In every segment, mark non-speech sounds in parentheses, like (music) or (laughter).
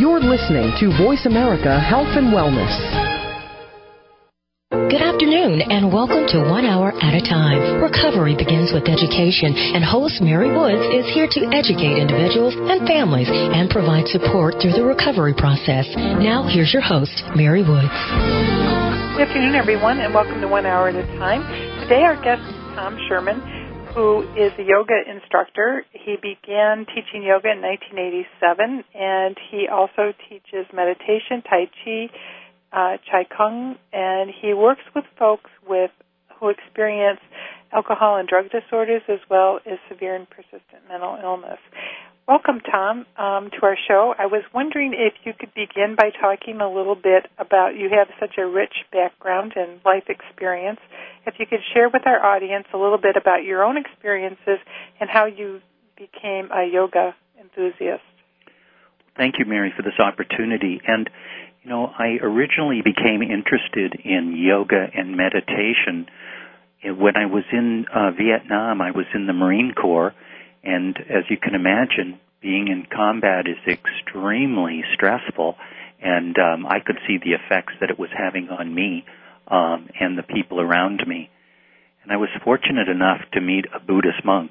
You're listening to Voice America Health and Wellness. Good afternoon and welcome to One Hour at a Time. Recovery begins with education and host Mary Woods is here to educate individuals and families and provide support through the recovery process. Now here's your host, Mary Woods. Good afternoon everyone and welcome to One Hour at a Time. Today our guest is Tom Sherman who is a yoga instructor. He began teaching yoga in 1987 and he also teaches meditation, Tai Chi, uh, Chi Kung, and he works with folks with who experience alcohol and drug disorders as well as severe and persistent mental illness. Welcome, Tom, um, to our show. I was wondering if you could begin by talking a little bit about you have such a rich background and life experience. If you could share with our audience a little bit about your own experiences and how you became a yoga enthusiast. Thank you, Mary, for this opportunity. And you know, I originally became interested in yoga and meditation when I was in uh, Vietnam. I was in the Marine Corps, and as you can imagine, being in combat is extremely stressful, and um, I could see the effects that it was having on me um, and the people around me. And I was fortunate enough to meet a Buddhist monk,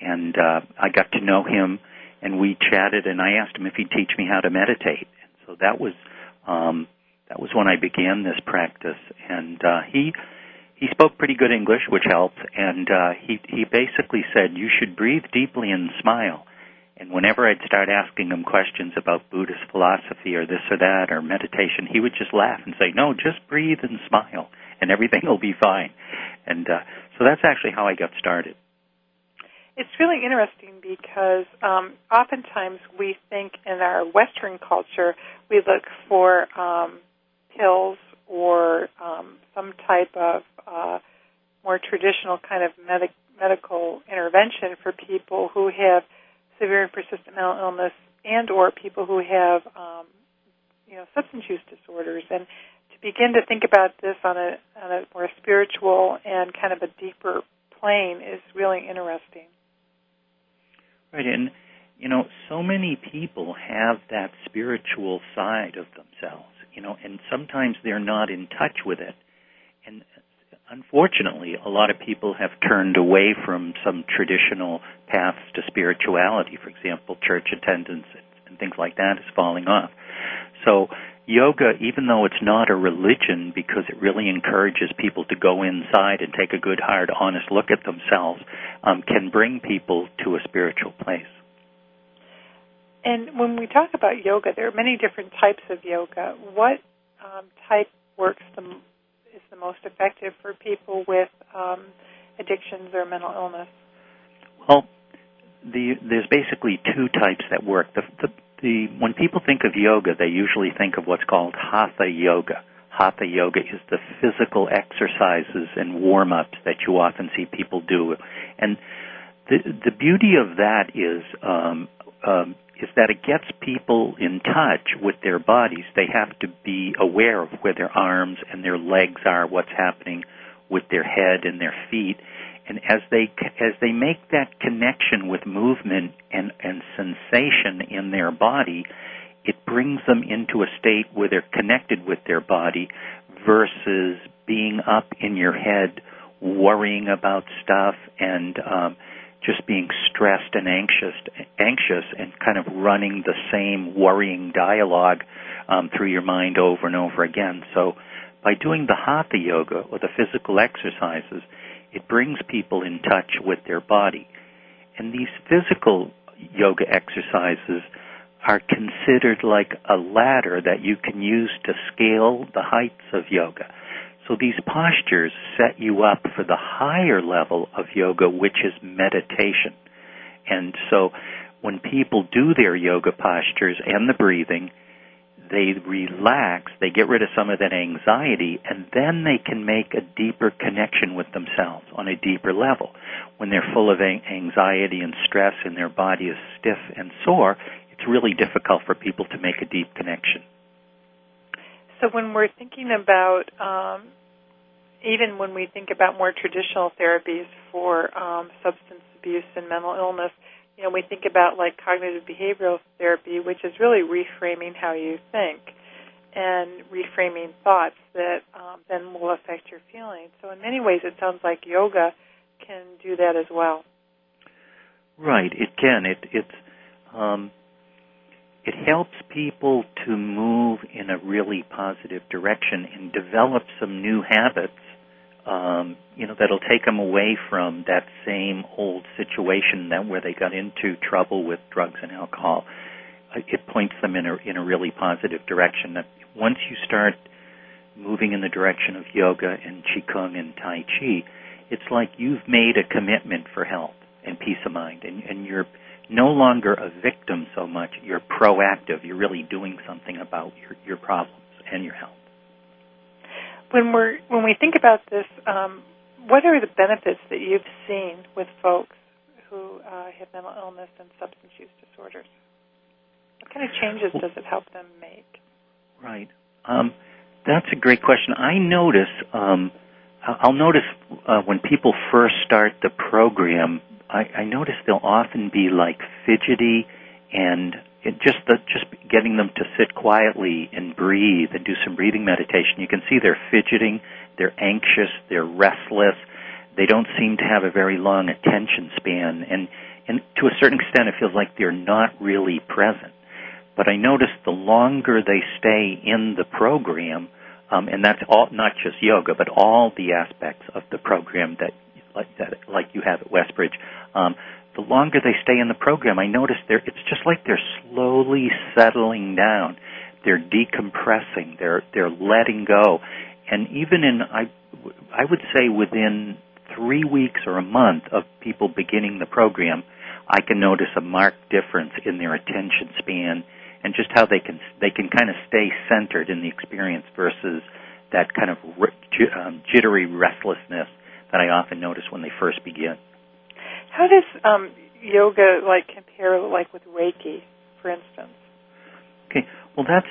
and uh, I got to know him, and we chatted, and I asked him if he'd teach me how to meditate. And so that was um, that was when I began this practice, and uh, he he spoke pretty good English, which helped, and uh, he he basically said you should breathe deeply and smile. And whenever I'd start asking him questions about Buddhist philosophy or this or that or meditation, he would just laugh and say, "No, just breathe and smile, and everything will be fine." And uh, so that's actually how I got started. It's really interesting because um, oftentimes we think in our Western culture we look for um, pills or um, some type of uh, more traditional kind of medic- medical intervention for people who have severe and persistent mental illness and or people who have um, you know substance use disorders and to begin to think about this on a on a more spiritual and kind of a deeper plane is really interesting. Right, and you know, so many people have that spiritual side of themselves, you know, and sometimes they're not in touch with it. And unfortunately, a lot of people have turned away from some traditional paths to spirituality. For example, church attendance and things like that is falling off. So yoga, even though it's not a religion, because it really encourages people to go inside and take a good, hard, honest look at themselves, um, can bring people to a spiritual place. And when we talk about yoga, there are many different types of yoga. What um, type works the is the most effective for people with um, addictions or mental illness? Well, the, there's basically two types that work. The, the the when people think of yoga, they usually think of what's called hatha yoga. Hatha yoga is the physical exercises and warm ups that you often see people do, and the the beauty of that is um, um, is that it gets people in touch with their bodies. They have to be aware of where their arms and their legs are, what's happening with their head and their feet, and as they as they make that connection with movement and and sensation in their body it brings them into a state where they're connected with their body versus being up in your head worrying about stuff and um just being stressed and anxious anxious and kind of running the same worrying dialogue um, through your mind over and over again so by doing the hatha yoga or the physical exercises it brings people in touch with their body. And these physical yoga exercises are considered like a ladder that you can use to scale the heights of yoga. So these postures set you up for the higher level of yoga, which is meditation. And so when people do their yoga postures and the breathing, they relax, they get rid of some of that anxiety, and then they can make a deeper connection with themselves on a deeper level. When they're full of anxiety and stress and their body is stiff and sore, it's really difficult for people to make a deep connection. So when we're thinking about, um, even when we think about more traditional therapies for um, substance abuse and mental illness, you know, we think about like cognitive behavioral therapy, which is really reframing how you think and reframing thoughts that um, then will affect your feelings. So in many ways, it sounds like yoga can do that as well. Right, it can. It it's um, it helps people to move in a really positive direction and develop some new habits. Um, you know that'll take them away from that same old situation that where they got into trouble with drugs and alcohol. Uh, it points them in a in a really positive direction. That once you start moving in the direction of yoga and qigong and tai chi, it's like you've made a commitment for health and peace of mind, and, and you're no longer a victim so much. You're proactive. You're really doing something about your, your problems and your health. When we're when we think about this, um, what are the benefits that you've seen with folks who uh, have mental illness and substance use disorders? What kind of changes does it help them make? Right. Um, that's a great question. I notice. Um, I'll notice uh, when people first start the program, I, I notice they'll often be like fidgety and it just the, just getting them to sit quietly and breathe and do some breathing meditation. You can see they're fidgeting, they're anxious, they're restless. They don't seem to have a very long attention span, and and to a certain extent, it feels like they're not really present. But I notice the longer they stay in the program, um, and that's all not just yoga, but all the aspects of the program that like that, like you have at Westbridge. Um, the longer they stay in the program, I notice they're, it's just like they're slowly settling down. They're decompressing. They're, they're letting go. And even in, I, I would say within three weeks or a month of people beginning the program, I can notice a marked difference in their attention span and just how they can, they can kind of stay centered in the experience versus that kind of um, jittery restlessness that I often notice when they first begin. Um, yoga like compare like with Reiki, for instance? Okay, well that's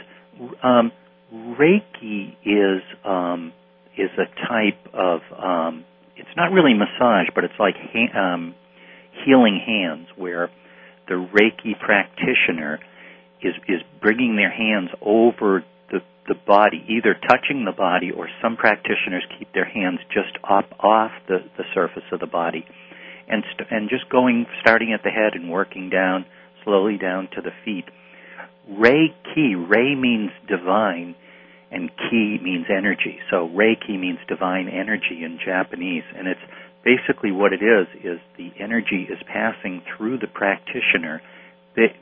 um, Reiki is um, is a type of um, it's not really massage, but it's like ha- um, healing hands, where the Reiki practitioner is is bringing their hands over the the body, either touching the body or some practitioners keep their hands just up off the, the surface of the body and, st- and just going, starting at the head and working down, slowly down to the feet. Reiki, Rei means divine and Ki means energy. So Reiki means divine energy in Japanese and it's basically what it is, is the energy is passing through the practitioner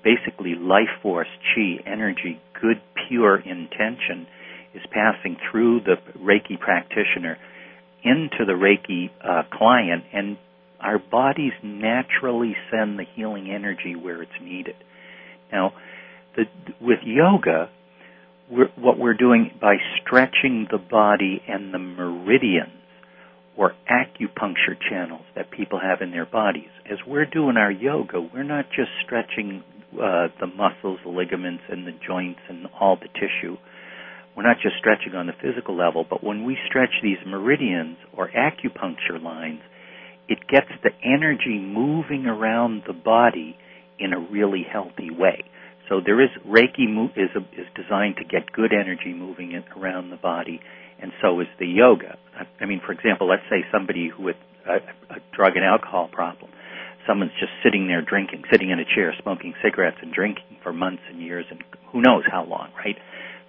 basically life force, chi, energy, good, pure intention is passing through the Reiki practitioner into the Reiki uh, client, and our bodies naturally send the healing energy where it's needed. Now, the, with yoga, we're, what we're doing by stretching the body and the meridians or acupuncture channels that people have in their bodies. As we're doing our yoga, we're not just stretching uh, the muscles, the ligaments, and the joints and all the tissue. We're not just stretching on the physical level, but when we stretch these meridians or acupuncture lines, it gets the energy moving around the body in a really healthy way. So there is Reiki is a, is designed to get good energy moving in, around the body, and so is the yoga. I mean, for example, let's say somebody who with a, a drug and alcohol problem someone's just sitting there drinking, sitting in a chair, smoking cigarettes and drinking for months and years and who knows how long, right?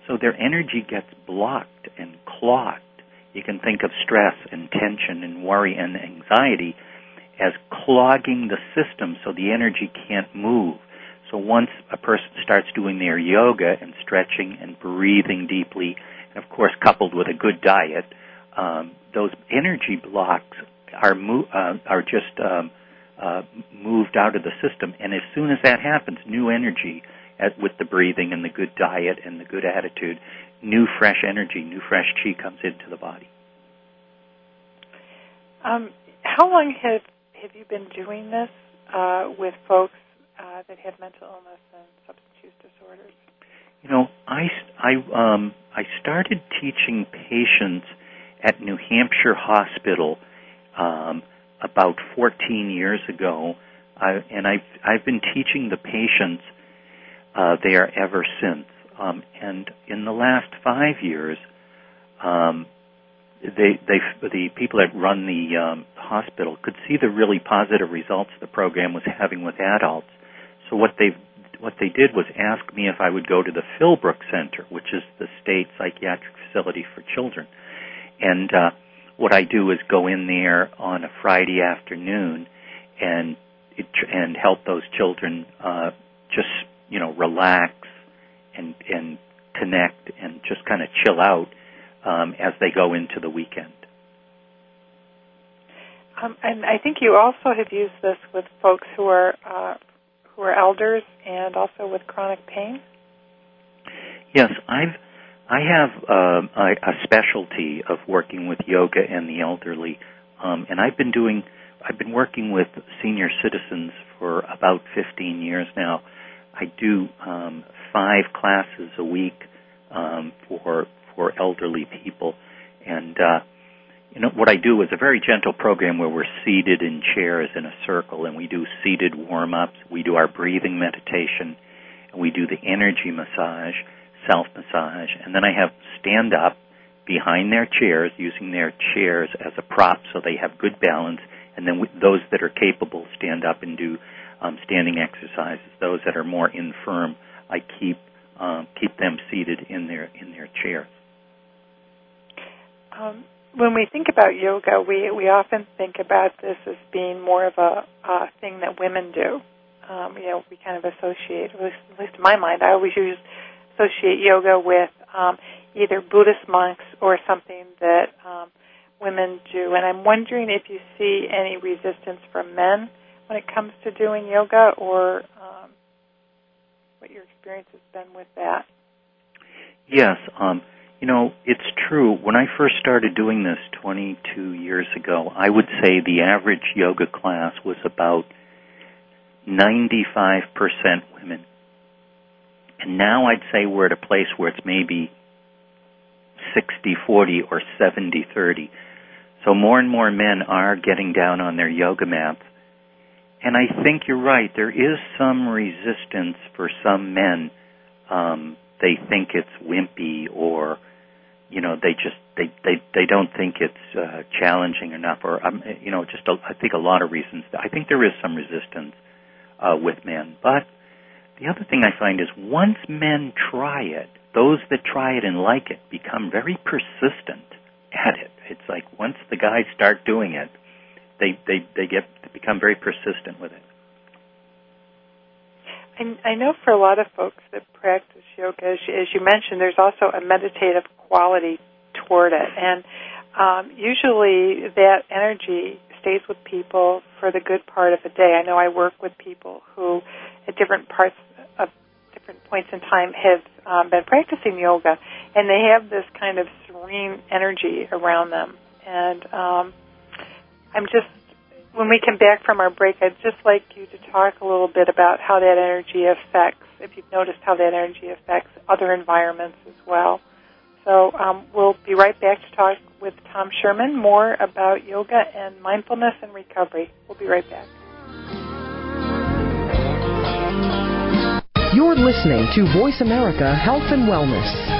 So their energy gets blocked and clogged. You can think of stress and tension and worry and anxiety as clogging the system so the energy can't move. So once a person starts doing their yoga and stretching and breathing deeply, and of course coupled with a good diet, um, those energy blocks are mo- uh, are just um, uh, moved out of the system. And as soon as that happens, new energy at, with the breathing and the good diet and the good attitude, new fresh energy, new fresh chi comes into the body. Um, how long have have you been doing this uh, with folks uh, that have mental illness and substance use disorders? You know, I I um, I started teaching patients at New Hampshire Hospital um, about 14 years ago. I, and I've I've been teaching the patients uh, there ever since. Um, and in the last five years, um, they they the people that run the um, hospital could see the really positive results the program was having with adults. So what they what they did was ask me if I would go to the Philbrook Center, which is the state psychiatric facility for children, and uh, what I do is go in there on a Friday afternoon and it, and help those children uh, just you know relax and and connect and just kind of chill out um, as they go into the weekend. Um, and I think you also have used this with folks who are uh, who are elders and also with chronic pain. Yes, I've I have uh, a, a specialty of working with yoga and the elderly, um, and I've been doing I've been working with senior citizens for about 15 years now. I do um, five classes a week um, for for elderly people, and uh, you know what I do is a very gentle program where we're seated in chairs in a circle, and we do seated warm ups. We do our breathing meditation, and we do the energy massage, self massage, and then I have stand up behind their chairs using their chairs as a prop so they have good balance and then we, those that are capable stand up and do um, standing exercises. Those that are more infirm, I keep um, keep them seated in their in their chairs. Um, when we think about yoga, we we often think about this as being more of a, a thing that women do. Um, you know, we kind of associate, at least, at least in my mind, I always use associate yoga with um, either Buddhist monks or something that um, women do. And I'm wondering if you see any resistance from men when it comes to doing yoga, or um, what your experience has been with that. Yes. Um, you know, it's true. When I first started doing this 22 years ago, I would say the average yoga class was about 95% women. And now I'd say we're at a place where it's maybe 60 40 or 70 30. So more and more men are getting down on their yoga mats. And I think you're right. There is some resistance for some men. Um, they think it's wimpy or you know they just they they they don't think it's uh, challenging enough or um, you know just a, I think a lot of reasons. I think there is some resistance uh, with men, but the other thing I find is once men try it, those that try it and like it become very persistent at it. It's like once the guys start doing it, they they they get they become very persistent with it. I, I know for a lot of folks that practice yoga, as you, as you mentioned, there's also a meditative quality toward it, and um, usually that energy stays with people for the good part of the day. I know I work with people who, at different parts of different points in time, have um, been practicing yoga, and they have this kind of serene energy around them. And um, I'm just when we come back from our break, I'd just like you to talk a little bit about how that energy affects, if you've noticed how that energy affects other environments as well. So um, we'll be right back to talk with Tom Sherman more about yoga and mindfulness and recovery. We'll be right back. You're listening to Voice America Health and Wellness.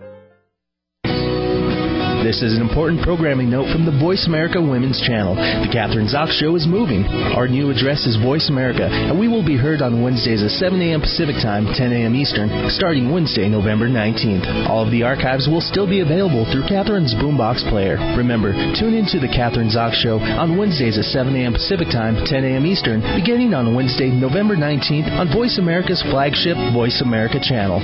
This is an important programming note from the Voice America Women's Channel. The Kathryn Zox Show is moving. Our new address is Voice America, and we will be heard on Wednesdays at 7 a.m. Pacific Time, 10 a.m. Eastern, starting Wednesday, November 19th. All of the archives will still be available through Kathryn's Boombox player. Remember, tune in to the Kathryn Zox Show on Wednesdays at 7 a.m. Pacific Time, 10 a.m. Eastern, beginning on Wednesday, November 19th on Voice America's flagship Voice America channel.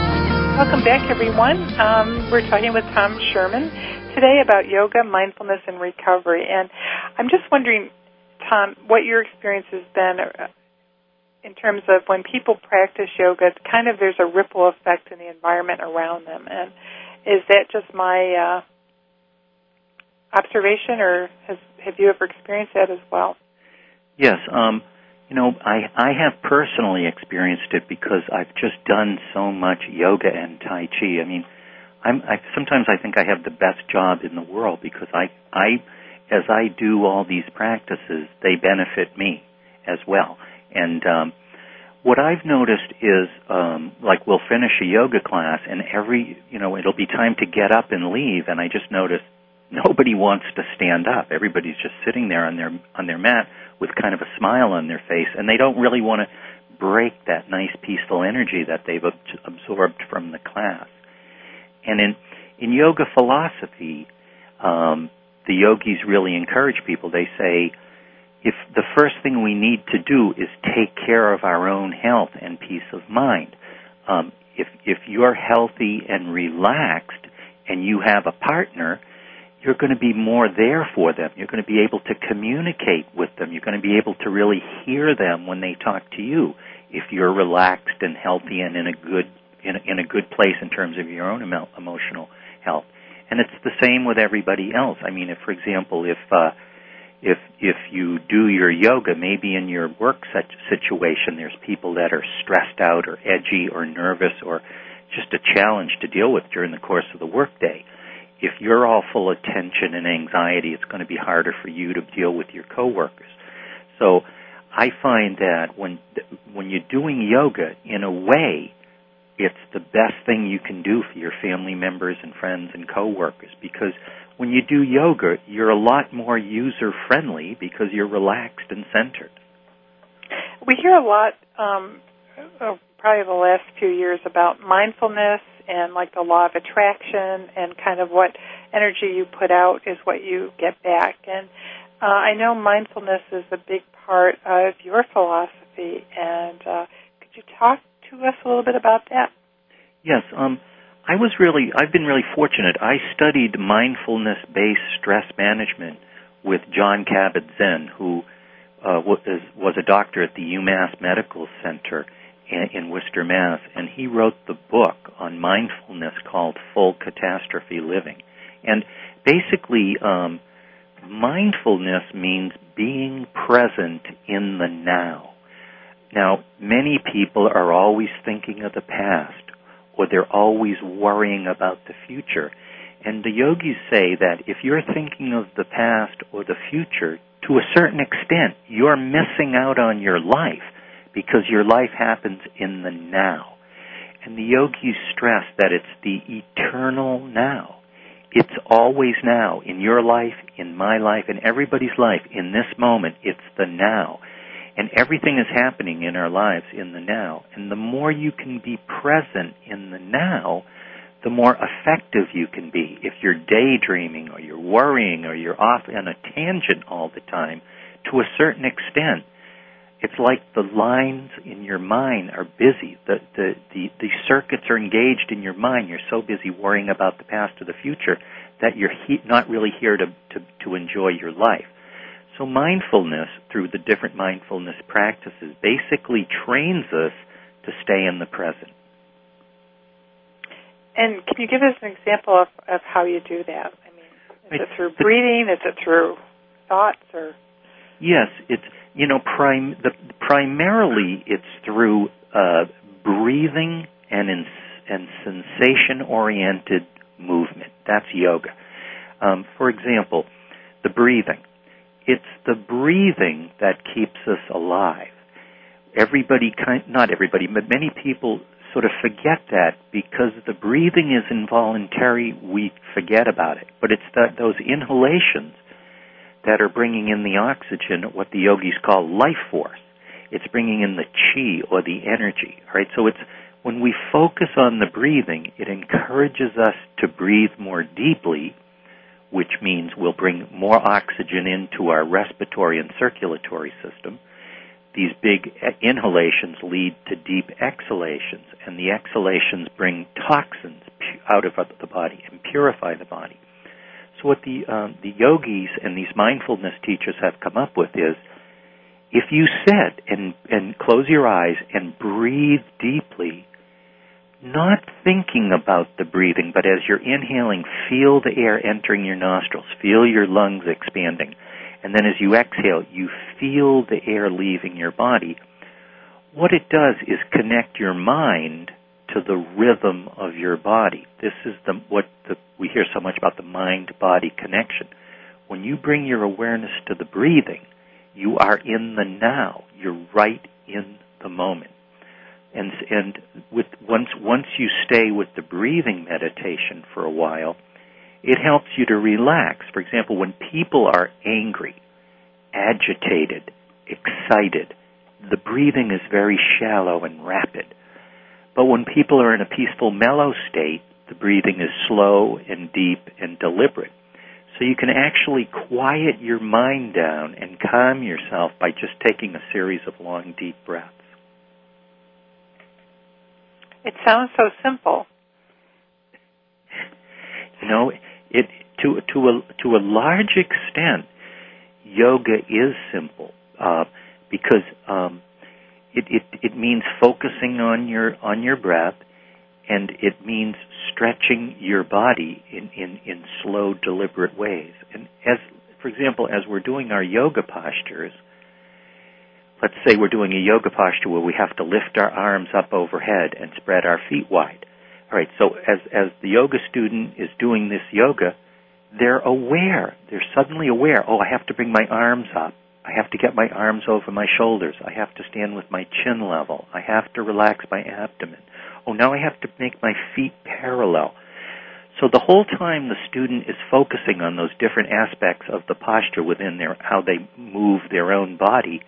Welcome back, everyone. Um, we're talking with Tom Sherman today about yoga, mindfulness, and recovery. And I'm just wondering, Tom, what your experience has been uh, in terms of when people practice yoga. Kind of there's a ripple effect in the environment around them, and is that just my uh, observation, or has have you ever experienced that as well? Yes. Um, you know, I I have personally experienced it because I've just done so much yoga and tai chi. I mean, I'm I sometimes I think I have the best job in the world because I I as I do all these practices, they benefit me as well. And um what I've noticed is um like we'll finish a yoga class and every, you know, it'll be time to get up and leave and I just notice nobody wants to stand up. Everybody's just sitting there on their on their mat with kind of a smile on their face, and they don't really want to break that nice peaceful energy that they've absorbed from the class. And in in yoga philosophy, um, the yogis really encourage people. They say, if the first thing we need to do is take care of our own health and peace of mind. Um, if if you're healthy and relaxed, and you have a partner, you're going to be more there for them. You're going to be able to communicate with them. You're going to be able to really hear them when they talk to you. If you're relaxed and healthy and in a good in a, in a good place in terms of your own emo- emotional health. And it's the same with everybody else. I mean, if for example, if uh, if if you do your yoga, maybe in your work situation, there's people that are stressed out or edgy or nervous or just a challenge to deal with during the course of the workday if you're all full of tension and anxiety, it's going to be harder for you to deal with your coworkers. So I find that when when you're doing yoga, in a way, it's the best thing you can do for your family members and friends and coworkers because when you do yoga, you're a lot more user friendly because you're relaxed and centered. We hear a lot, um, probably the last few years, about mindfulness and like the law of attraction and kind of what energy you put out is what you get back. And uh, I know mindfulness is a big part of your philosophy, and uh, could you talk to us a little bit about that? Yes. Um, I was really, I've been really fortunate. I studied mindfulness-based stress management with Jon Kabat-Zinn, who uh, was, was a doctor at the UMass Medical Center in Worcester, Mass, and he wrote the book on mindfulness called Full Catastrophe Living. And basically, um, mindfulness means being present in the now. Now, many people are always thinking of the past, or they're always worrying about the future. And the yogis say that if you're thinking of the past or the future, to a certain extent, you're missing out on your life because your life happens in the now. And the yogis stress that it's the eternal now. It's always now. In your life, in my life, in everybody's life, in this moment, it's the now. And everything is happening in our lives in the now. And the more you can be present in the now, the more effective you can be. If you're daydreaming or you're worrying or you're off on a tangent all the time, to a certain extent, it's like the lines in your mind are busy. The, the, the, the circuits are engaged in your mind. You're so busy worrying about the past or the future that you're he- not really here to, to, to enjoy your life. So mindfulness, through the different mindfulness practices, basically trains us to stay in the present. And can you give us an example of, of how you do that? I mean, is it through breathing? Is it through thoughts or? Yes, it's you know prim the primarily it's through uh, breathing and in, and sensation oriented movement. That's yoga. Um, for example, the breathing. It's the breathing that keeps us alive. Everybody kind not everybody, but many people sort of forget that because the breathing is involuntary, we forget about it. But it's that those inhalations that are bringing in the oxygen, what the yogis call life force. It's bringing in the chi or the energy, right? So it's when we focus on the breathing, it encourages us to breathe more deeply, which means we'll bring more oxygen into our respiratory and circulatory system. These big inhalations lead to deep exhalations, and the exhalations bring toxins out of the body and purify the body. What the um, the yogis and these mindfulness teachers have come up with is if you sit and and close your eyes and breathe deeply, not thinking about the breathing, but as you're inhaling, feel the air entering your nostrils, feel your lungs expanding, and then as you exhale, you feel the air leaving your body. What it does is connect your mind to the rhythm of your body. This is the, what the, we hear so much about the mind body connection. When you bring your awareness to the breathing, you are in the now. You're right in the moment. And, and with, once, once you stay with the breathing meditation for a while, it helps you to relax. For example, when people are angry, agitated, excited, the breathing is very shallow and rapid but when people are in a peaceful, mellow state, the breathing is slow and deep and deliberate. So you can actually quiet your mind down and calm yourself by just taking a series of long, deep breaths. It sounds so simple. You know, it to to a to a large extent, yoga is simple uh, because um, it, it, it means focusing on your on your breath, and it means stretching your body in, in, in slow, deliberate ways. And as, for example, as we're doing our yoga postures, let's say we're doing a yoga posture where we have to lift our arms up overhead and spread our feet wide. All right, so as as the yoga student is doing this yoga, they're aware. They're suddenly aware. Oh, I have to bring my arms up. I have to get my arms over my shoulders. I have to stand with my chin level. I have to relax my abdomen. Oh, now I have to make my feet parallel. So the whole time the student is focusing on those different aspects of the posture within their how they move their own body,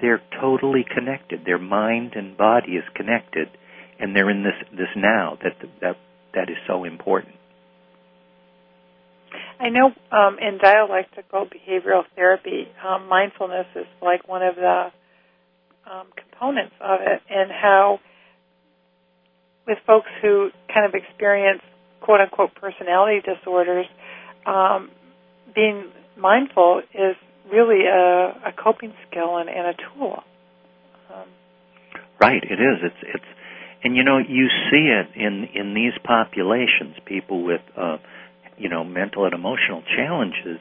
they're totally connected. Their mind and body is connected, and they're in this this now that that that is so important. I know um, in dialectical behavioral therapy, um, mindfulness is like one of the um, components of it, and how with folks who kind of experience quote unquote personality disorders, um, being mindful is really a, a coping skill and, and a tool. Um, right, it is. It's it's, and you know you see it in in these populations, people with. Uh, you know mental and emotional challenges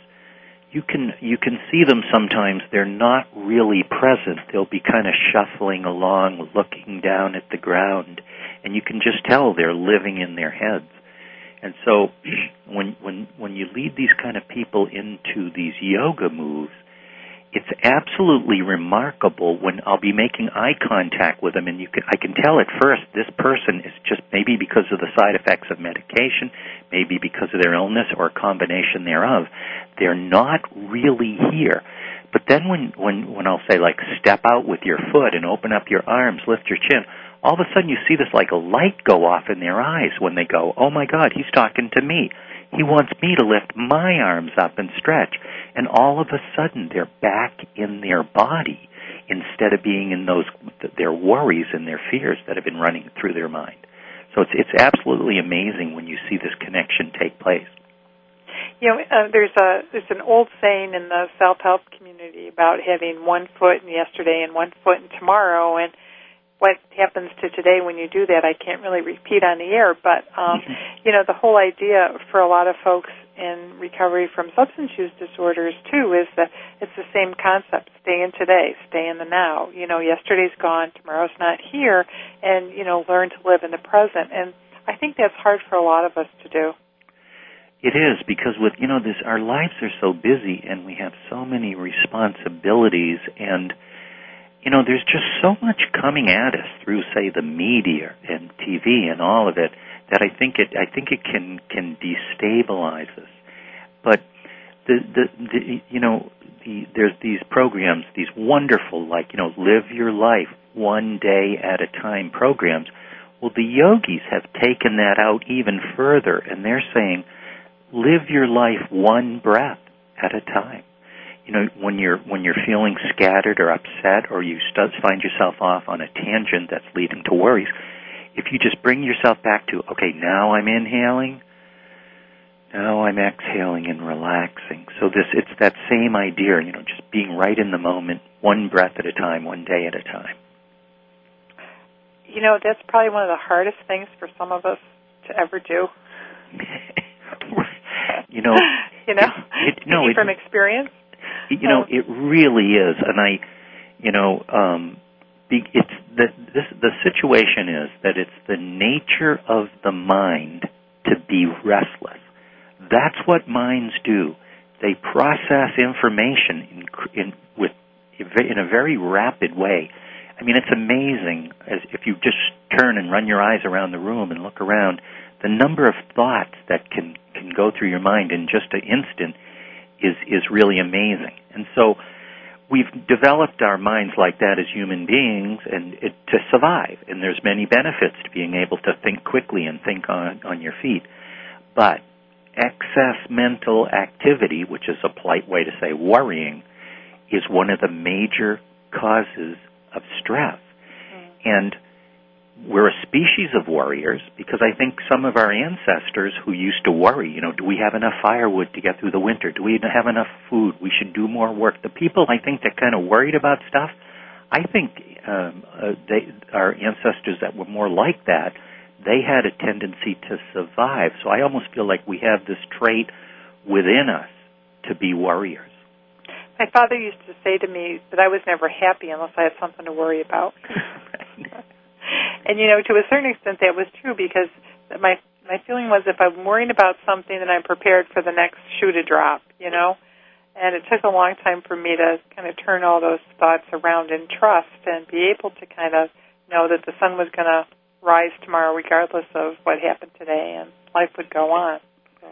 you can you can see them sometimes. They're not really present. They'll be kind of shuffling along looking down at the ground and you can just tell they're living in their heads. And so (clears throat) when when when you lead these kind of people into these yoga moves it's absolutely remarkable when I'll be making eye contact with them and you can I can tell at first this person is just maybe because of the side effects of medication, maybe because of their illness or a combination thereof, they're not really here. But then when when when I'll say like step out with your foot and open up your arms, lift your chin, all of a sudden you see this like a light go off in their eyes when they go, "Oh my god, he's talking to me." He wants me to lift my arms up and stretch. And all of a sudden, they're back in their body instead of being in those their worries and their fears that have been running through their mind. So it's it's absolutely amazing when you see this connection take place. You know, uh, there's a there's an old saying in the self help community about having one foot in yesterday and one foot in tomorrow, and what happens to today when you do that, I can't really repeat on the air. But um, (laughs) you know, the whole idea for a lot of folks in recovery from substance use disorders too is that it's the same concept. Stay in today. Stay in the now. You know yesterday's gone tomorrow's not here and you know learn to live in the present. And i think that's hard for a lot of us to do. It is because with you know this our lives are so busy and we have so many responsibilities and you know there's just so much coming at us through say the media and TV and all of it that I think it I think it can can destabilize us. But the the, the you know the, there's these programs, these wonderful like you know live your life one day at a time programs. Well, the yogis have taken that out even further, and they're saying live your life one breath at a time. You know, when you're when you're feeling scattered or upset, or you start, find yourself off on a tangent that's leading to worries, if you just bring yourself back to, okay, now I'm inhaling, now I'm exhaling and relaxing. So this, it's that same idea, you know, just being right in the moment, one breath at a time, one day at a time. You know, that's probably one of the hardest things for some of us to ever do. (laughs) you know, (laughs) you know, it, it, no, it, from experience. You know, it really is, and I, you know, um, it's the this, the situation is that it's the nature of the mind to be restless. That's what minds do. They process information in, in with in a very rapid way. I mean, it's amazing as if you just turn and run your eyes around the room and look around, the number of thoughts that can can go through your mind in just an instant is is really amazing. And so we've developed our minds like that as human beings and it, to survive. And there's many benefits to being able to think quickly and think on on your feet. But excess mental activity which is a polite way to say worrying is one of the major causes of stress. Mm. and we're a species of warriors because I think some of our ancestors who used to worry, you know, do we have enough firewood to get through the winter? Do we have enough food? We should do more work. The people I think that kind of worried about stuff, I think um, uh, they, our ancestors that were more like that, they had a tendency to survive. So I almost feel like we have this trait within us to be warriors. My father used to say to me that I was never happy unless I had something to worry about. (laughs) (laughs) and you know, to a certain extent, that was true because my my feeling was if I'm worrying about something, then I'm prepared for the next shoe to drop. You know, and it took a long time for me to kind of turn all those thoughts around in trust and be able to kind of know that the sun was going to rise tomorrow, regardless of what happened today, and life would go on. So.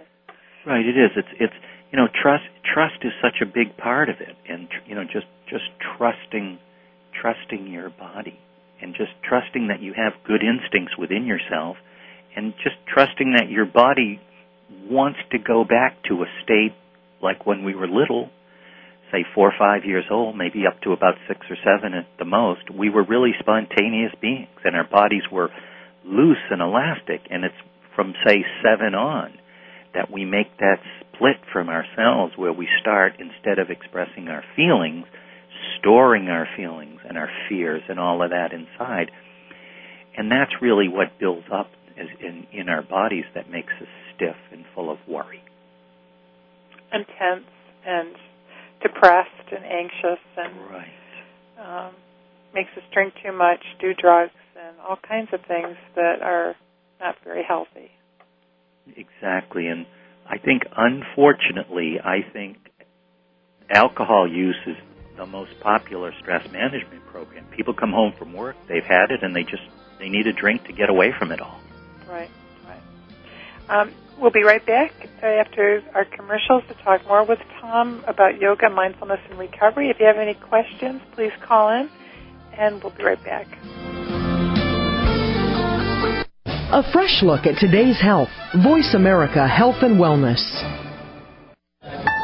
Right, it is. It's it's you know trust trust is such a big part of it, and you know just just trusting trusting your body and just trusting that you have good instincts within yourself and just trusting that your body wants to go back to a state like when we were little, say four or five years old, maybe up to about six or seven at the most, we were really spontaneous beings and our bodies were loose and elastic. And it's from say seven on that we make that split from ourselves where we start instead of expressing our feelings storing our feelings and our fears and all of that inside. And that's really what builds up in, in our bodies that makes us stiff and full of worry. And tense and depressed and anxious and right. um, makes us drink too much, do drugs, and all kinds of things that are not very healthy. Exactly. And I think, unfortunately, I think alcohol use is the most popular stress management program. People come home from work, they've had it, and they just they need a drink to get away from it all. Right, right. Um, we'll be right back after our commercials to talk more with Tom about yoga, mindfulness, and recovery. If you have any questions, please call in, and we'll be right back. A fresh look at today's health. Voice America Health and Wellness.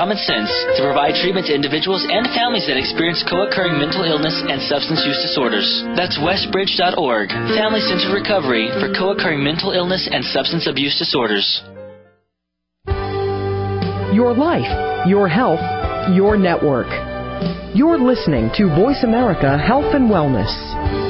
common sense to provide treatment to individuals and families that experience co-occurring mental illness and substance use disorders. That's westbridge.org, family-centered recovery for co-occurring mental illness and substance abuse disorders. Your life, your health, your network. You're listening to Voice America Health and Wellness.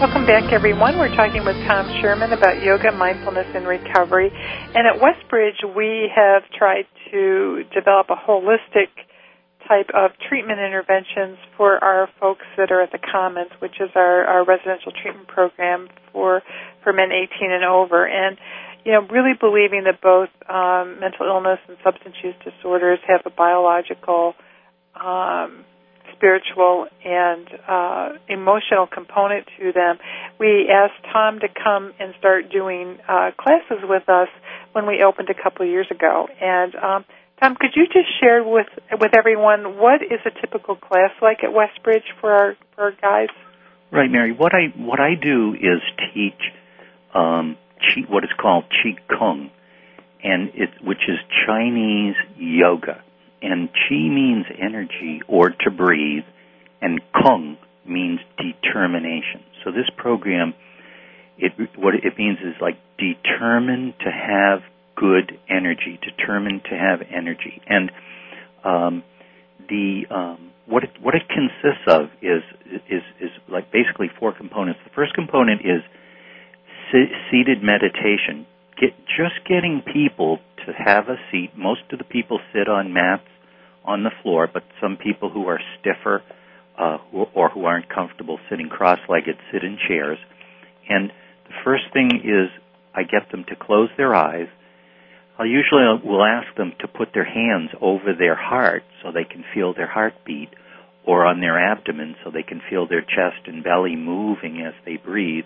Welcome back, everyone. We're talking with Tom Sherman about yoga, mindfulness, and recovery. And at Westbridge, we have tried to develop a holistic type of treatment interventions for our folks that are at the Commons, which is our, our residential treatment program for for men 18 and over. And you know, really believing that both um, mental illness and substance use disorders have a biological um, spiritual and uh, emotional component to them. We asked Tom to come and start doing uh, classes with us when we opened a couple of years ago. And um, Tom, could you just share with with everyone what is a typical class like at Westbridge for our for our guys? Right, Mary. What I what I do is teach um, chi, what is called Chi Kung, and it which is Chinese yoga. And qi means energy or to breathe, and kung means determination. So this program, it, what it means is like determined to have good energy, determined to have energy. And um, the um, what it what it consists of is is is like basically four components. The first component is seated meditation. Get just getting people to have a seat. Most of the people sit on mats on the floor, but some people who are stiffer uh, or who aren't comfortable sitting cross-legged sit in chairs. And the first thing is I get them to close their eyes. I usually will ask them to put their hands over their heart so they can feel their heartbeat or on their abdomen so they can feel their chest and belly moving as they breathe.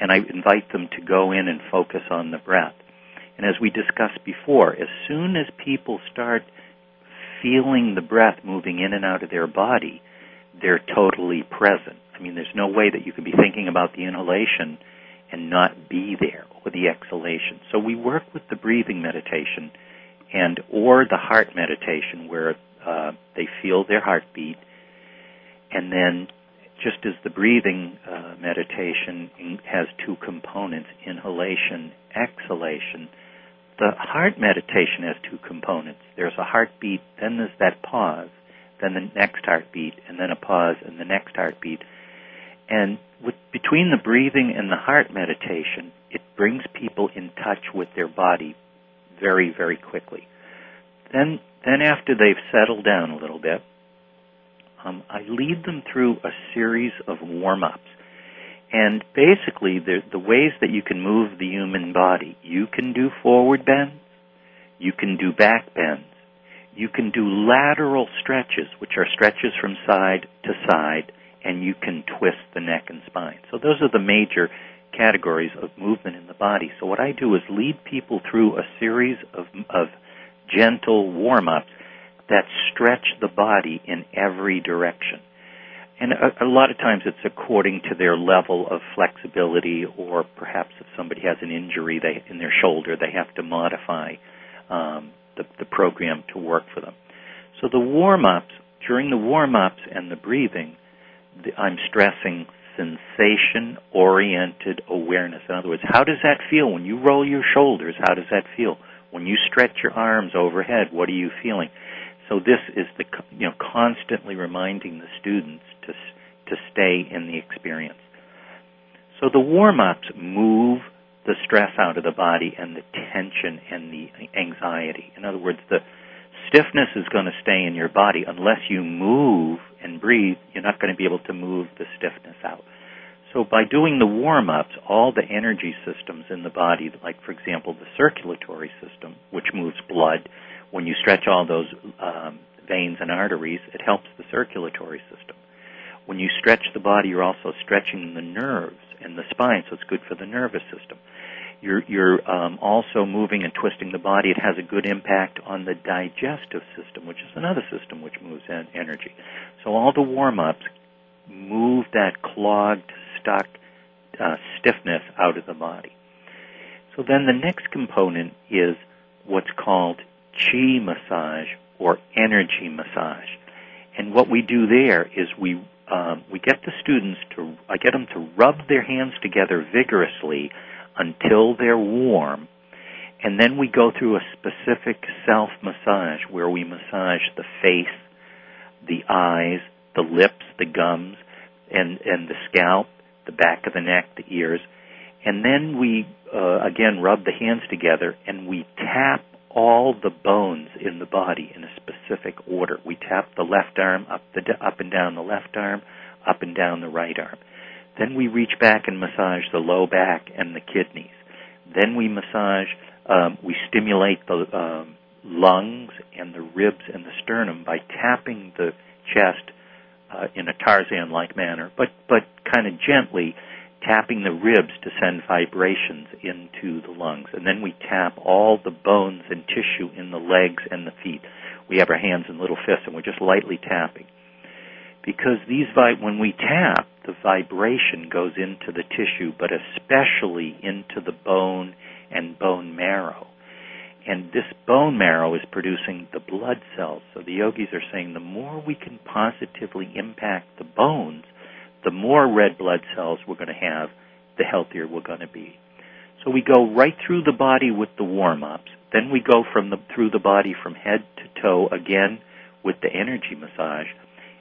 And I invite them to go in and focus on the breath. And as we discussed before, as soon as people start feeling the breath moving in and out of their body, they're totally present. I mean, there's no way that you can be thinking about the inhalation and not be there, or the exhalation. So we work with the breathing meditation and or the heart meditation where uh, they feel their heartbeat, and then just as the breathing uh, meditation has two components, inhalation, exhalation, the heart meditation has two components. There's a heartbeat, then there's that pause, then the next heartbeat, and then a pause, and the next heartbeat. And with, between the breathing and the heart meditation, it brings people in touch with their body very, very quickly. Then, then after they've settled down a little bit, um, I lead them through a series of warm-ups. And basically, the, the ways that you can move the human body, you can do forward bends, you can do back bends, you can do lateral stretches, which are stretches from side to side, and you can twist the neck and spine. So those are the major categories of movement in the body. So what I do is lead people through a series of, of gentle warm-ups that stretch the body in every direction. And a, a, lot of times it's according to their level of flexibility, or perhaps if somebody has an injury they, in their shoulder, they have to modify um, the, the program to work for them. So the warm ups, during the warm ups and the breathing, the, I'm stressing sensation oriented awareness. In other words, how does that feel when you roll your shoulders? How does that feel? When you stretch your arms overhead, what are you feeling? So this is the you know constantly reminding the students to to stay in the experience. So the warm ups move the stress out of the body and the tension and the anxiety. In other words, the stiffness is going to stay in your body unless you move and breathe. You're not going to be able to move the stiffness out. So by doing the warm ups, all the energy systems in the body, like for example the circulatory system, which moves blood, when you stretch all those um, veins and arteries, it helps the circulatory system. When you stretch the body, you're also stretching the nerves and the spine, so it's good for the nervous system. You're, you're um, also moving and twisting the body. It has a good impact on the digestive system, which is another system which moves en- energy. So all the warm-ups move that clogged, stuck uh, stiffness out of the body. So then the next component is what's called chi massage or energy massage. And what we do there is we um, we get the students to I get them to rub their hands together vigorously until they're warm, and then we go through a specific self massage where we massage the face, the eyes, the lips, the gums, and and the scalp, the back of the neck, the ears, and then we uh, again rub the hands together and we tap all the bones in the body in a specific order. We tap the left arm up the up and down the left arm, up and down the right arm. Then we reach back and massage the low back and the kidneys. Then we massage, um, we stimulate the um, lungs and the ribs and the sternum by tapping the chest uh, in a Tarzan-like manner, but but kind of gently tapping the ribs to send vibrations into the lungs. And then we tap all the bones and tissue in the legs and the feet. We have our hands in little fists and we're just lightly tapping. Because these vi- when we tap, the vibration goes into the tissue, but especially into the bone and bone marrow. And this bone marrow is producing the blood cells. So the yogis are saying the more we can positively impact the bones, the more red blood cells we're going to have, the healthier we're going to be. So we go right through the body with the warm-ups. Then we go from the, through the body from head to toe again with the energy massage.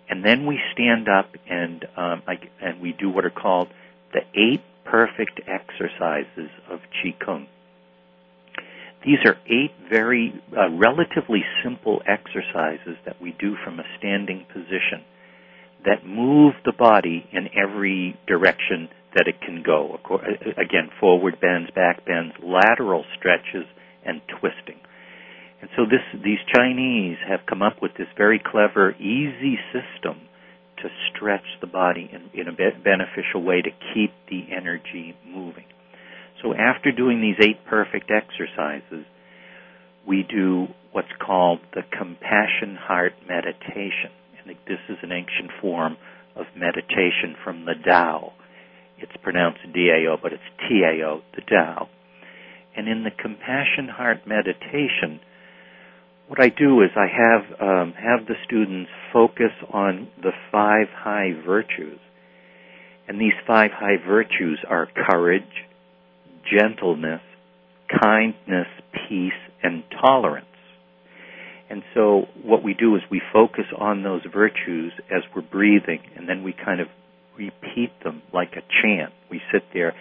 And then we stand up and, um, I, and we do what are called the eight perfect exercises of Qigong. These are eight very uh, relatively simple exercises that we do from a standing position that move the body in every direction that it can go. Again, forward bends, back bends, lateral stretches, and twisting. And so this, these Chinese have come up with this very clever, easy system to stretch the body in, in a beneficial way to keep the energy moving. So after doing these eight perfect exercises, we do what's called the compassion heart meditation. And this is an ancient form of meditation from the Tao. It's pronounced D-A-O, but it's T-A-O, the Tao. And in the compassion heart meditation, what I do is I have um, have the students focus on the five high virtues, and these five high virtues are courage, gentleness, kindness, peace, and tolerance. And so what we do is we focus on those virtues as we're breathing, and then we kind of repeat them like a chant. We sit there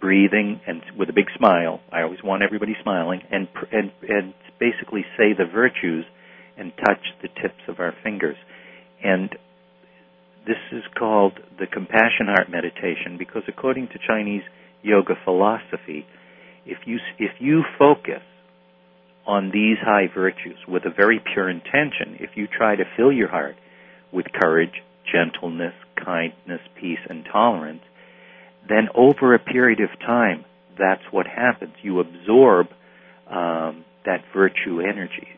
breathing and with a big smile. I always want everybody smiling, and and and basically say the virtues and touch the tips of our fingers. And this is called the compassion heart meditation because according to Chinese yoga philosophy, if you if you focus on these high virtues with a very pure intention, if you try to fill your heart with courage, gentleness, kindness, peace, and tolerance, then over a period of time, that's what happens. You absorb um, that virtue energy.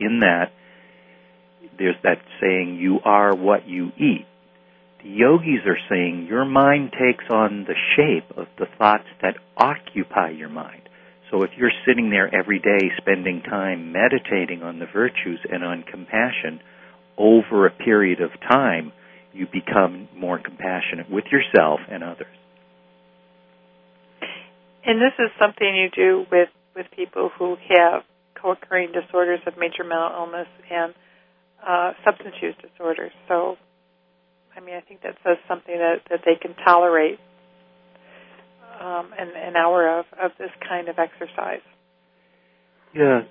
In that, there's that saying, you are what you eat. The yogis are saying your mind takes on the shape of the thoughts that occupy your mind. So if you're sitting there every day spending time meditating on the virtues and on compassion, over a period of time, you become more compassionate with yourself and others. And this is something you do with, with people who have co-occurring disorders of major mental illness and uh, substance use disorders. So I mean, I think that says something that that they can tolerate um, an, an hour of of this kind of exercise. Yeah,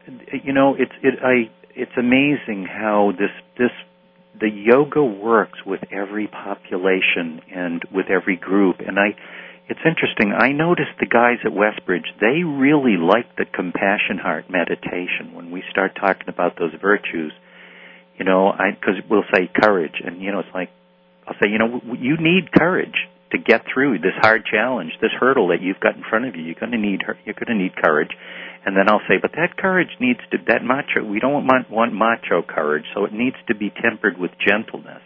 you know, it's it I it's amazing how this this the yoga works with every population and with every group and I it's interesting. I noticed the guys at Westbridge, they really like the compassion heart meditation when we start talking about those virtues. You know, I cuz we'll say courage and you know it's like I'll say, you know, you need courage to get through this hard challenge, this hurdle that you've got in front of you. You're going to need you're going to need courage. And then I'll say, but that courage needs to that macho. We don't want want macho courage, so it needs to be tempered with gentleness.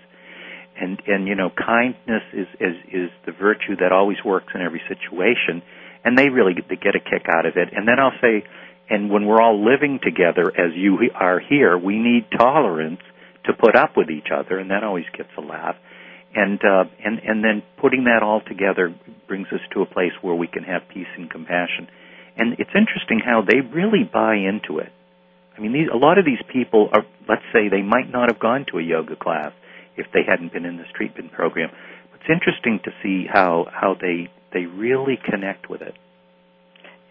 And and you know, kindness is is is the virtue that always works in every situation. And they really get, they get a kick out of it. And then I'll say, and when we're all living together as you are here, we need tolerance to put up with each other, and that always gets a laugh and uh, and and then putting that all together brings us to a place where we can have peace and compassion. And it's interesting how they really buy into it. I mean, these, a lot of these people are, let's say, they might not have gone to a yoga class if they hadn't been in this treatment program. It's interesting to see how how they they really connect with it.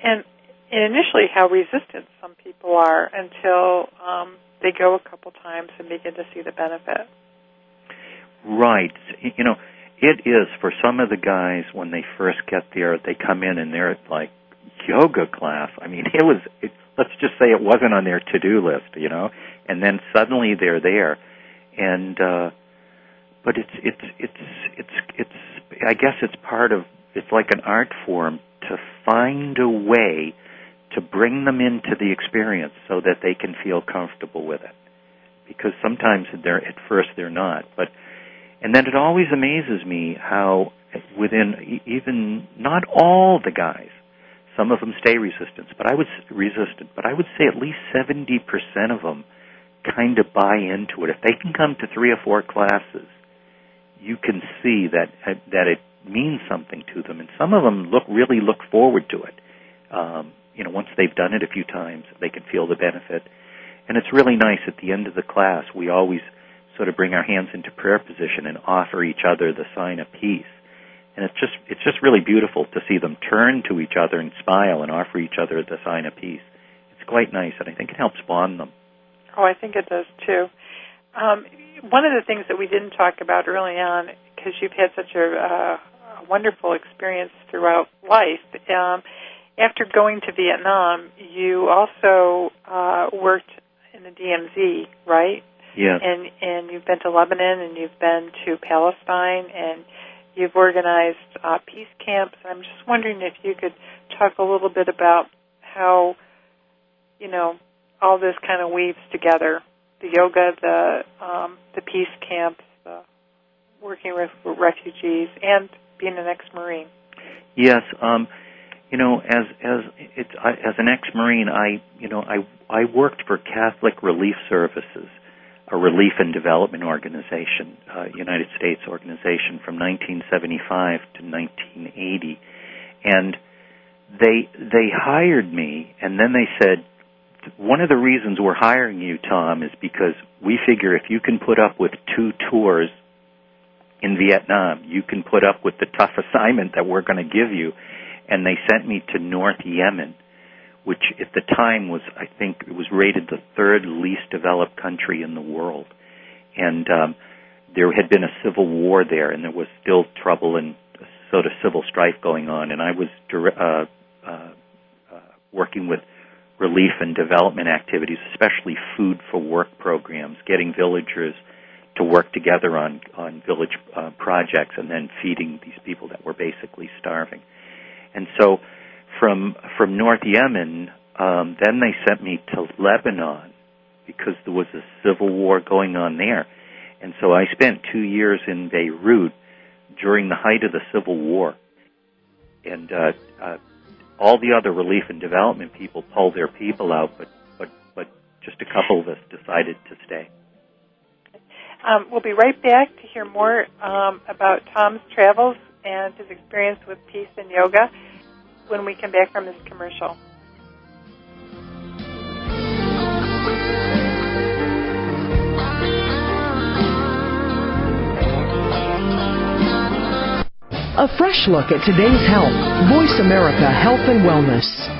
And, and initially, how resistant some people are until um, they go a couple times and begin to see the benefit. Right. You know, it is for some of the guys when they first get there, they come in and they're like yoga class. I mean, (laughs) it was. It, let's just say it wasn't on their to-do list, you know, and then suddenly they're there, and uh, but it's it's it's it's it's. I guess it's part of. It's like an art form to find a way to bring them into the experience so that they can feel comfortable with it. Because sometimes they're at first they're not, but and then it always amazes me how within even not all the guys, some of them stay resistant, but I would resistant, but I would say at least 70% of them kind of buy into it. If they can come to three or four classes, you can see that that it means something to them, and some of them look really look forward to it. Um, you know, once they've done it a few times, they can feel the benefit, and it's really nice. At the end of the class, we always sort of bring our hands into prayer position and offer each other the sign of peace. And it's just it's just really beautiful to see them turn to each other and smile and offer each other the sign of peace. It's quite nice, and I think it helps bond them. Oh, I think it does too. Um, one of the things that we didn't talk about early on, because you've had such a, uh, wonderful experience throughout life, um, after going to Vietnam, you also uh, worked in the DMZ, right? Yeah. And and you've been to Lebanon and you've been to Palestine and you've organized uh, peace camps. I'm just wondering if you could talk a little bit about how you know all this kind of weaves together: the yoga, the um, the peace camps, the working with refugees, and being an ex-marine. Yes. Um, you know, as as it's as an ex-marine, I you know I I worked for Catholic Relief Services a relief and development organization, uh, United States organization from 1975 to 1980, and they they hired me, and then they said, one of the reasons we're hiring you, Tom, is because we figure if you can put up with two tours in Vietnam, you can put up with the tough assignment that we're going to give you. And they sent me to North Yemen which at the time was, I think, it was rated the third least developed country in the world. And um, there had been a civil war there, and there was still trouble and sort of civil strife going on. And I was uh, uh, uh, working with relief and development activities, especially food for work programs, getting villagers to work together on on village uh, projects, and then feeding these people that were basically starving. And so from from North Yemen, um, then they sent me to Lebanon because there was a civil war going on there, and so I spent two years in Beirut during the height of the civil war, and uh, uh, all the other relief and development people pulled their people out, but but but just a couple of us decided to stay. Um, we'll be right back to hear more um, about Tom's travels and his experience with peace and yoga when we come back from this commercial. A fresh look at today's health. Voice America Health and Wellness.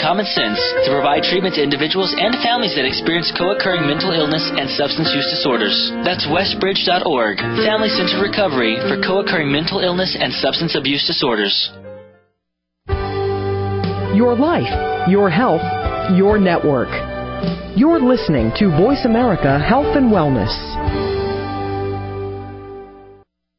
common sense to provide treatment to individuals and families that experience co-occurring mental illness and substance use disorders. That's westbridge.org, Family Centered Recovery for co-occurring mental illness and substance abuse disorders. Your life, your health, your network. You're listening to Voice America Health and Wellness.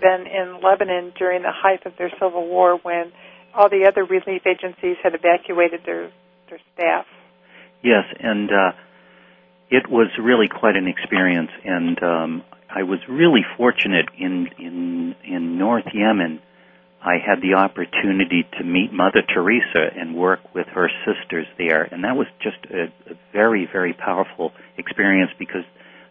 been in Lebanon during the height of their civil war when all the other relief agencies had evacuated their their staff. Yes, and uh, it was really quite an experience, and um, I was really fortunate in in in North Yemen. I had the opportunity to meet Mother Teresa and work with her sisters there, and that was just a, a very very powerful experience because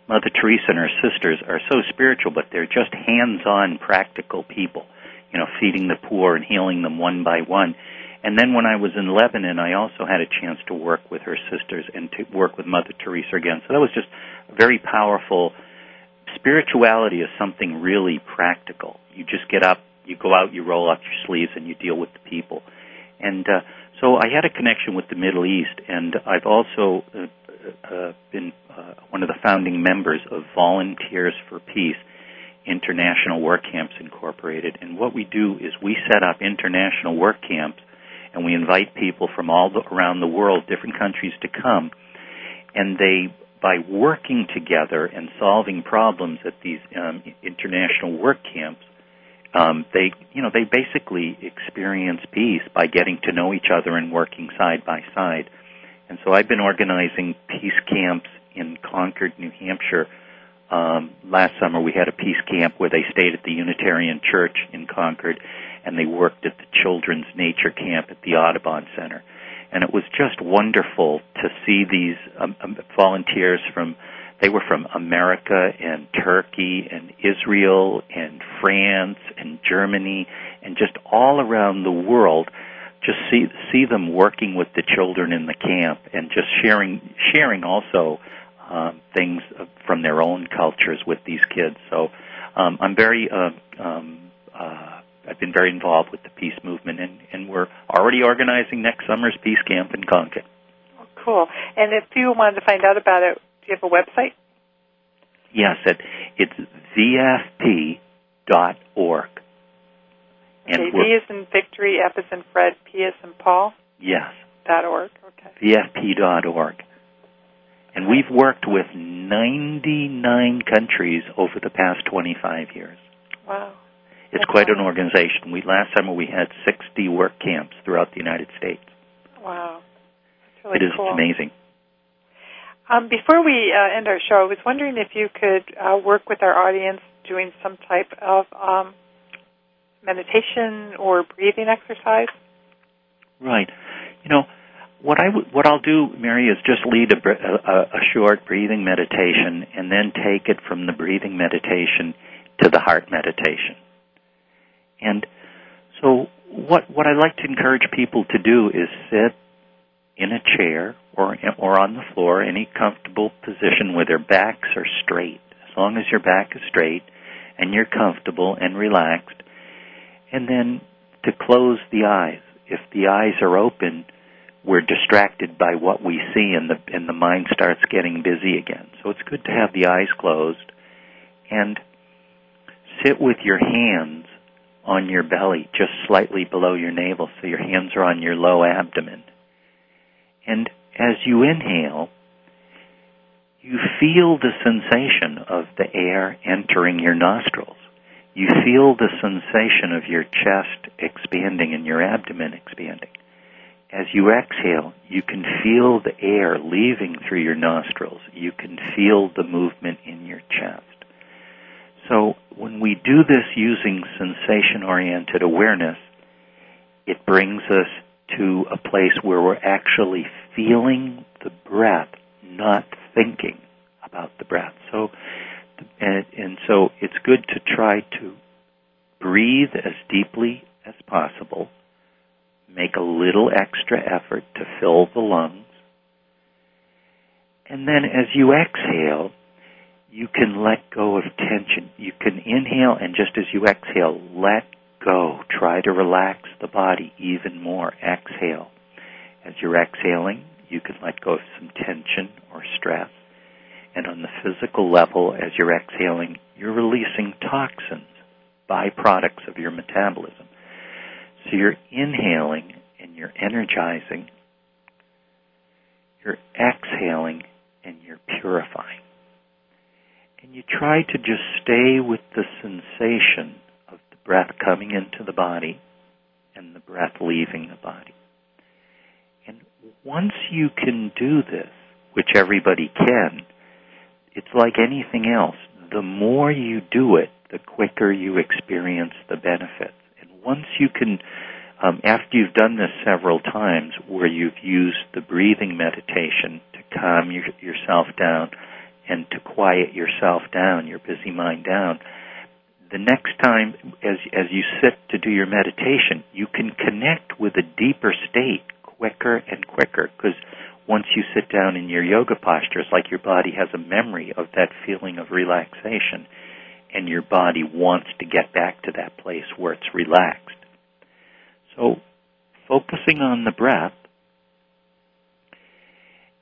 Mother Teresa and her sisters are so spiritual, but they're just hands-on, practical people. You know, feeding the poor and healing them one by one. And then when I was in Lebanon, I also had a chance to work with her sisters and to work with Mother Teresa again. So that was just very powerful. Spirituality is something really practical. You just get up, you go out, you roll up your sleeves, and you deal with the people. And uh, so I had a connection with the Middle East, and I've also uh, uh, been uh, one of the founding members of Volunteers for Peace International Work Camps Incorporated. And what we do is we set up international work camps and we invite people from all the, around the world, different countries to come. And they, by working together and solving problems at these um, international work camps, um, they, you know, they basically experience peace by getting to know each other and working side by side. And so I've been organizing peace camps in Concord, New Hampshire. Um, last summer we had a peace camp where they stayed at the Unitarian Church in Concord and they worked at the Children's Nature Camp at the Audubon Center. And it was just wonderful to see these um, um, volunteers from, they were from America and Turkey and Israel and France and Germany and just all around the world just see see them working with the children in the camp and just sharing sharing also um, things from their own cultures with these kids. So um, I'm very uh, um, uh, I've been very involved with the peace movement, and, and we're already organizing next summer's peace camp in Concord. Oh, cool! And if people wanted to find out about it, do you have a website? Yes, it, it's vfp.org. And okay, V is in victory, F is in Fred, P is in Paul? Yes. Dot org, okay. VFP.org. And we've worked with 99 countries over the past 25 years. Wow. It's That's quite an organization. We last summer we had 60 work camps throughout the United States. Wow. Really it is cool. amazing. Um, before we uh, end our show, I was wondering if you could uh, work with our audience doing some type of um, meditation or breathing exercise? Right. You know, what I w- what I'll do, Mary, is just lead a, a, a short breathing meditation, and then take it from the breathing meditation to the heart meditation. And so, what what I like to encourage people to do is sit in a chair or or on the floor, any comfortable position where their backs are straight. As long as your back is straight and you're comfortable and relaxed, and then to close the eyes. If the eyes are open, we're distracted by what we see and the and the mind starts getting busy again. So it's good to have the eyes closed and sit with your hands on your belly, just slightly below your navel, so your hands are on your low abdomen. And as you inhale, you feel the sensation of the air entering your nostrils. You feel the sensation of your chest expanding and your abdomen expanding. As you exhale, you can feel the air leaving through your nostrils. You can feel the movement in your chest. So when we do this using sensation oriented awareness, it brings us to a place where we're actually feeling the breath, not thinking about the breath. So, and, and so it's good to try to breathe as deeply as possible, make a little extra effort to fill the lungs, and then as you exhale, you can let go of tension. You can inhale and just as you exhale, let go. Try to relax the body even more. Exhale. As you're exhaling, you can let go of some tension or stress. And on the physical level, as you're exhaling, you're releasing toxins, byproducts of your metabolism. So you're inhaling and you're energizing. You're exhaling and you're purifying and you try to just stay with the sensation of the breath coming into the body and the breath leaving the body. And once you can do this, which everybody can, it's like anything else. The more you do it, the quicker you experience the benefits. Once you can, um, after you've done this several times, where you've used the breathing meditation to calm your, yourself down, and to quiet yourself down, your busy mind down, the next time as as you sit to do your meditation, you can connect with a deeper state quicker and quicker. Because once you sit down in your yoga posture, it's like your body has a memory of that feeling of relaxation and your body wants to get back to that place where it's relaxed. So focusing on the breath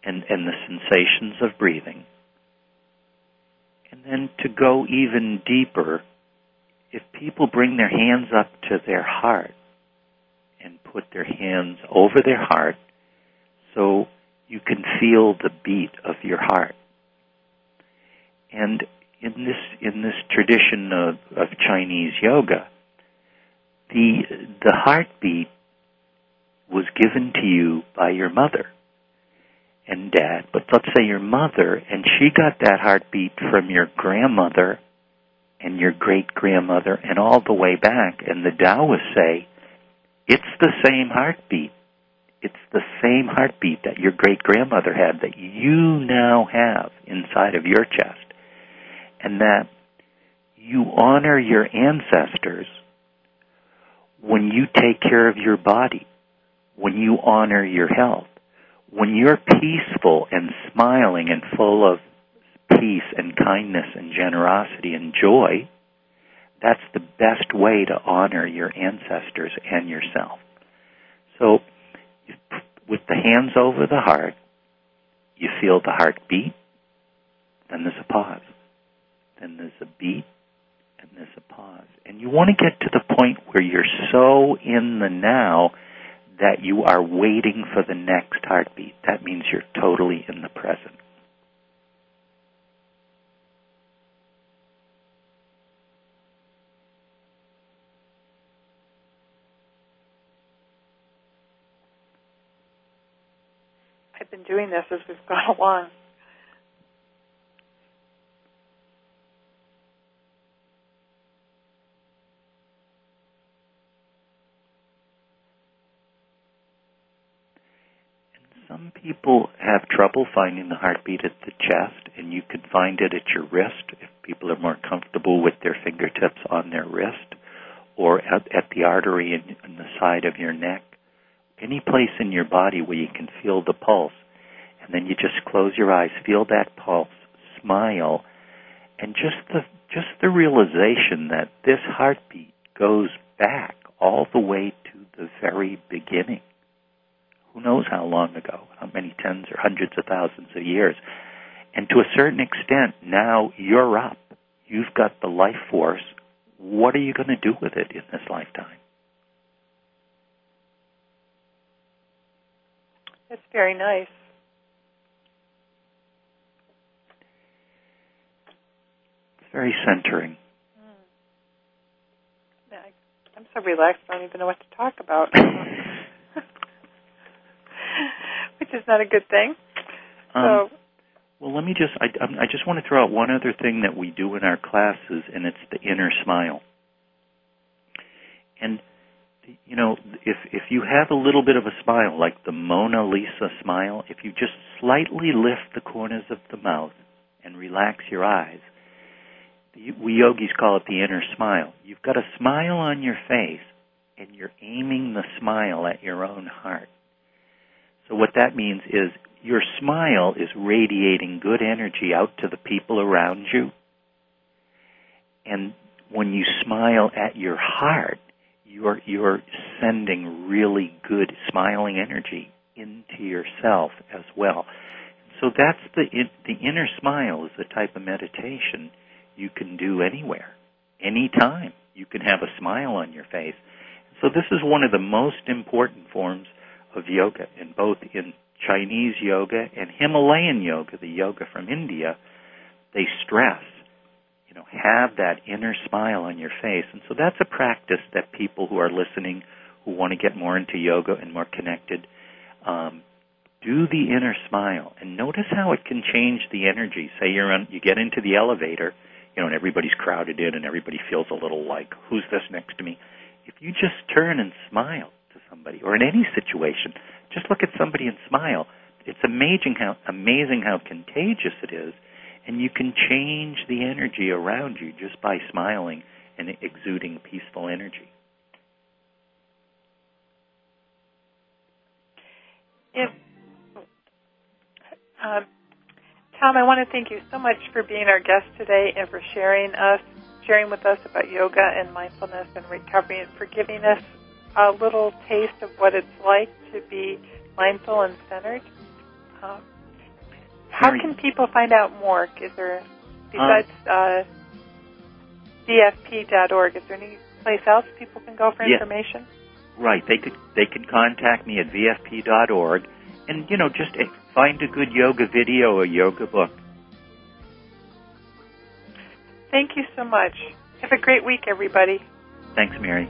and, and the sensations of breathing and then to go even deeper, if people bring their hands up to their heart and put their hands over their heart so you can feel the beat of your heart. And in this in this tradition of, of Chinese yoga, the the heartbeat was given to you by your mother and dad, but let's say your mother, and she got that heartbeat from your grandmother and your great grandmother and all the way back. And the Taoists say it's the same heartbeat. It's the same heartbeat that your great grandmother had that you now have inside of your chest. And that you honor your ancestors when you take care of your body, when you honor your health when you're peaceful and smiling and full of peace and kindness and generosity and joy, that's the best way to honor your ancestors and yourself. So, with the hands over the heart, you feel the heart beat, then there's a pause. Then there's a beat, and there's a pause. And you want to get to the point where you're so in the now that you are waiting for the next heartbeat. That means you're totally in the present. I've been doing this as we've gone along. Some people have trouble finding the heartbeat at the chest, and you can find it at your wrist if people are more comfortable with their fingertips on their wrist, or at, at the artery in, in the side of your neck. Any place in your body where you can feel the pulse, and then you just close your eyes, feel that pulse, smile, and just the just the realization that this heartbeat goes back all the way to the very beginning who knows how long ago, how many tens or hundreds of thousands of years. And to a certain extent, now you're up. You've got the life force what are you going to do with it in this lifetime? That's very nice. It's very centering. Hmm. I, I'm so relaxed, I don't even know what to talk about. (laughs) Which is not a good thing. Um, so, well, let me just, I, I just want to throw out one other thing that we do in our classes, and it's the inner smile. And, you know, if, if you have a little bit of a smile, like the Mona Lisa smile, if you just slightly lift the corners of the mouth and relax your eyes, we yogis call it the inner smile. You've got a smile on your face, and you're aiming the smile at your own heart. So what that means is your smile is radiating good energy out to the people around you. And when you smile at your heart, you're, you're sending really good smiling energy into yourself as well. So that's the, the inner smile is the type of meditation you can do anywhere, anytime. You can have a smile on your face. So this is one of the most important forms of yoga, and both in Chinese yoga and Himalayan yoga, the yoga from India. They stress, you know, have that inner smile on your face, and so that's a practice that people who are listening, who want to get more into yoga and more connected, um, do the inner smile and notice how it can change the energy. Say you're on, you get into the elevator you know, and everybody's crowded in and everybody feels a little like, who's this next to me? If you just turn and smile somebody, or in any situation, just look at somebody and smile. It's amazing how amazing how contagious it is, and you can change the energy around you just by smiling and exuding peaceful energy. If um, Tom, I want to thank you so much for being our guest today and for sharing us, sharing with us about yoga and mindfulness and recovery, and for giving us a little taste of what it's like to be mindful and centered. Um, how can people find out more? Is there, besides uh, VFP.org, is there any place else people can go for Yeah. information? Right. They could they can contact me at vfp.org, and you know just eh, find a good yoga video or yoga book. Thank you so much. Have a great week, everybody. Thanks, Mary.